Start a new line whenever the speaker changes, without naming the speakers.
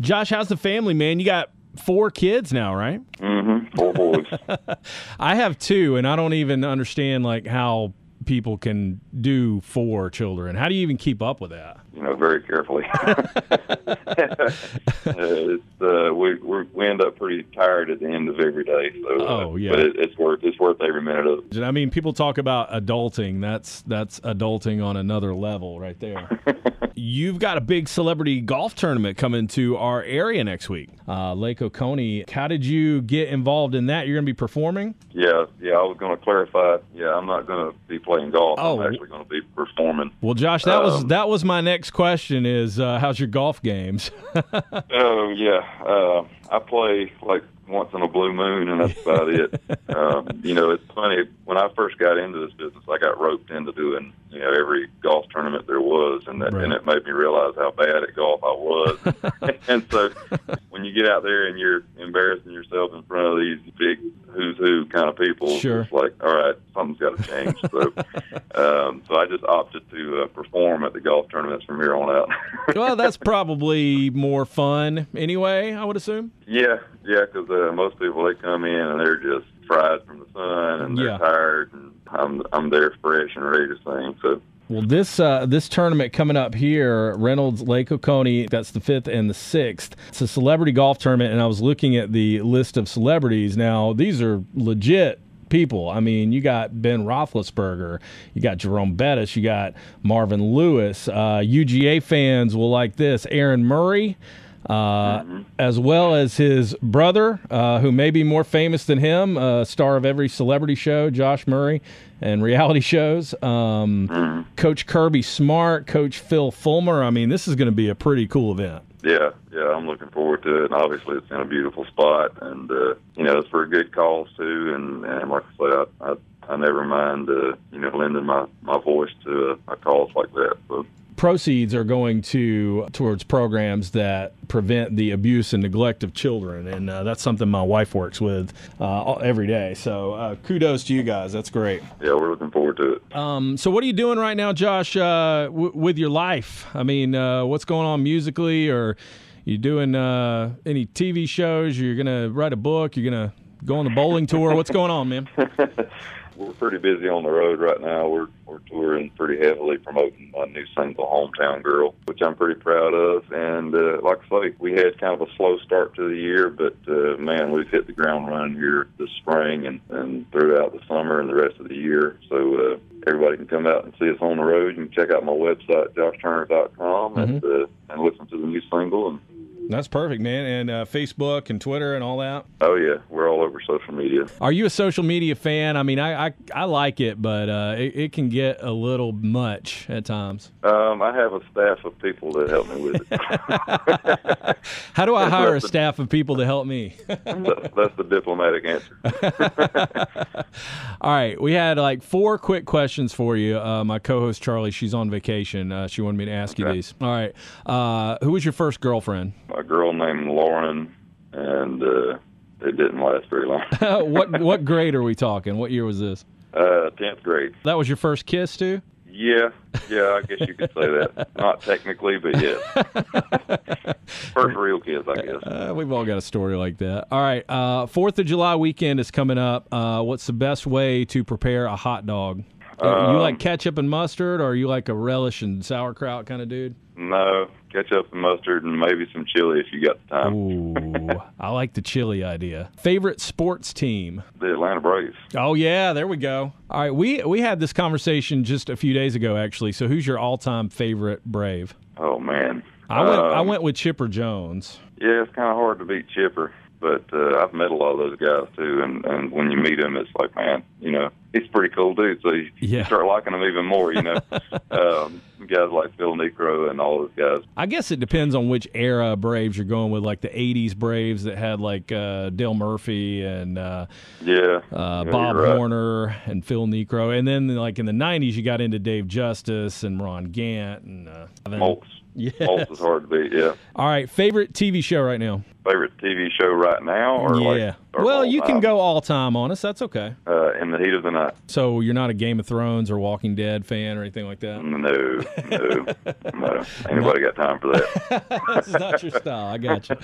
Josh, how's the family, man? You got four kids now, right?
Mm-hmm. Four boys.
I have two, and I don't even understand like how people can do four children. How do you even keep up with that?
you know, very carefully. it's, uh, we we're, we end up pretty tired at the end of every day. So, uh,
Oh, yeah.
But it, it's worth it's worth every minute of it.
I mean, people talk about adulting. That's that's adulting on another level, right there. You've got a big celebrity golf tournament coming to our area next week, uh, Lake Oconee. How did you get involved in that? You're going to be performing.
Yeah, yeah. I was going to clarify. Yeah, I'm not going to be playing golf.
Oh.
I'm actually going to be performing.
Well, Josh, that was
Um,
that was my next question. Is uh, how's your golf games?
Oh yeah, uh, I play like once in a blue moon, and that's about it. Um, you know, it's funny. When I first got into this business, I got roped into doing you know every golf tournament there was, and that,
Right.
and it made me realize how bad at golf I was. and so, when you get out there and you're embarrassing yourself in front of these big who's who kind of people,
Sure.
it's like, all right, something's got to change. So, um, so I just opted to uh, perform at the golf tournaments from here on out.
well, that's probably more fun anyway. I would assume.
Yeah, yeah, because uh, most people they come in and they're just fried from the sun and they're
Yeah.
tired, and I'm I'm there fresh and ready to sing. So
Well, this uh, this tournament coming up here, Reynolds Lake Oconee, that's the fifth and the sixth. It's a celebrity golf tournament, and I was looking at the list of celebrities. Now, these are legit people. I mean, you got Ben Roethlisberger, you got Jerome Bettis, you got Marvin Lewis. Uh, UGA fans will like this: Aaron Murray. Uh, As well as his brother, uh, who may be more famous than him, uh, star of every celebrity show, Josh Murray, and reality shows. Um, Coach Kirby Smart, Coach Phil Fulmer. I mean, this is going to be a pretty cool event.
yeah, yeah, I'm looking forward to it. And obviously, it's in a beautiful spot, and uh, you know, it's for a good cause too. And, and like I say, I, I I never mind uh, you know lending my my voice to a, a cause like that. So
Proceeds are going to towards programs that prevent the abuse and neglect of children, and uh, that's something my wife works with uh, every day. So, uh, kudos to you guys. That's great.
yeah, we're looking forward to it.
Um, so what are you doing right now, Josh, uh, w- with your life? I mean, uh, what's going on musically, or you doing uh, any TV shows? You're gonna write a book? You're gonna go on the bowling tour? What's going on, man?
we're pretty busy on the road right now. We're we're touring pretty heavily, promoting my new single "Hometown Girl," which I'm pretty proud of. And uh, like I say, we had kind of a slow start to the year, but uh, man, we've hit the ground running here this spring and and throughout the summer and the rest of the year. So. Uh, Everybody can come out and see us on the road. You can check out my website, joshturner.com, and uh, and listen to the new single. And
That's perfect, man. And uh, Facebook and Twitter and all that.
oh yeah, we're all over social media.
Are you a social media fan? I mean, I I, I like it, but uh, it, it can get a little much at times.
Um, I have a staff of people that help me with it.
How do I hire a staff of people to help me?
that's, the diplomatic answer.
All right, we had like four quick questions for you. Uh, my co-host Charlie, she's on vacation. Uh, she wanted me to ask you these. All right, uh, who was your first girlfriend?
A girl named Lauren, and uh, it didn't last very long.
what what grade are we talking? What year was this?
Uh, Tenth grade.
That was your first kiss too?
Yeah, yeah, I guess you could say that. Not technically, but yes. First real kiss, I guess.
Uh, we've all got a story like that. All right, uh, Fourth of July weekend is coming up. Uh, what's the best way to prepare a hot dog? Uh, you
Um,
like ketchup and mustard, or are you like a relish and sauerkraut kind of dude?
No, ketchup and mustard, and maybe some chili if you got the time.
Ooh, I like the chili idea. Favorite sports team?
The Atlanta Braves.
Oh yeah, there we go. All right, we we had this conversation just a few days ago, actually. So, who's your all-time favorite Brave?
Oh man,
I went I
Um,
went with Chipper Jones.
Yeah, it's kind of hard to beat Chipper, but uh, I've met a lot of those guys too, and and when you meet them, it's like, man, you know, he's a pretty cool dude. So you,
Yeah.
start liking him even more. You know, um, guys like Phil Niekro and all those guys.
I guess it depends on which era Braves you're going with, like the '80s Braves that had like uh, Dale Murphy and uh,
Yeah,
uh,
Yeah,
Bob
right.
Horner and Phil Niekro, and then like in the '90s you got into Dave Justice and Ron Gant and uh, then-
Smoltz.
Yeah.
Is hard to beat. Yeah.
All right. Favorite TV show right now?
Favorite TV show right now, or
yeah.
like,
well, you can go all time on us. That's okay.
uh, in the heat of the night.
So you're not a Game of Thrones or Walking Dead fan or anything like that.
No, no, no. Ain't nobody got time for that.
That's not your style. I got you.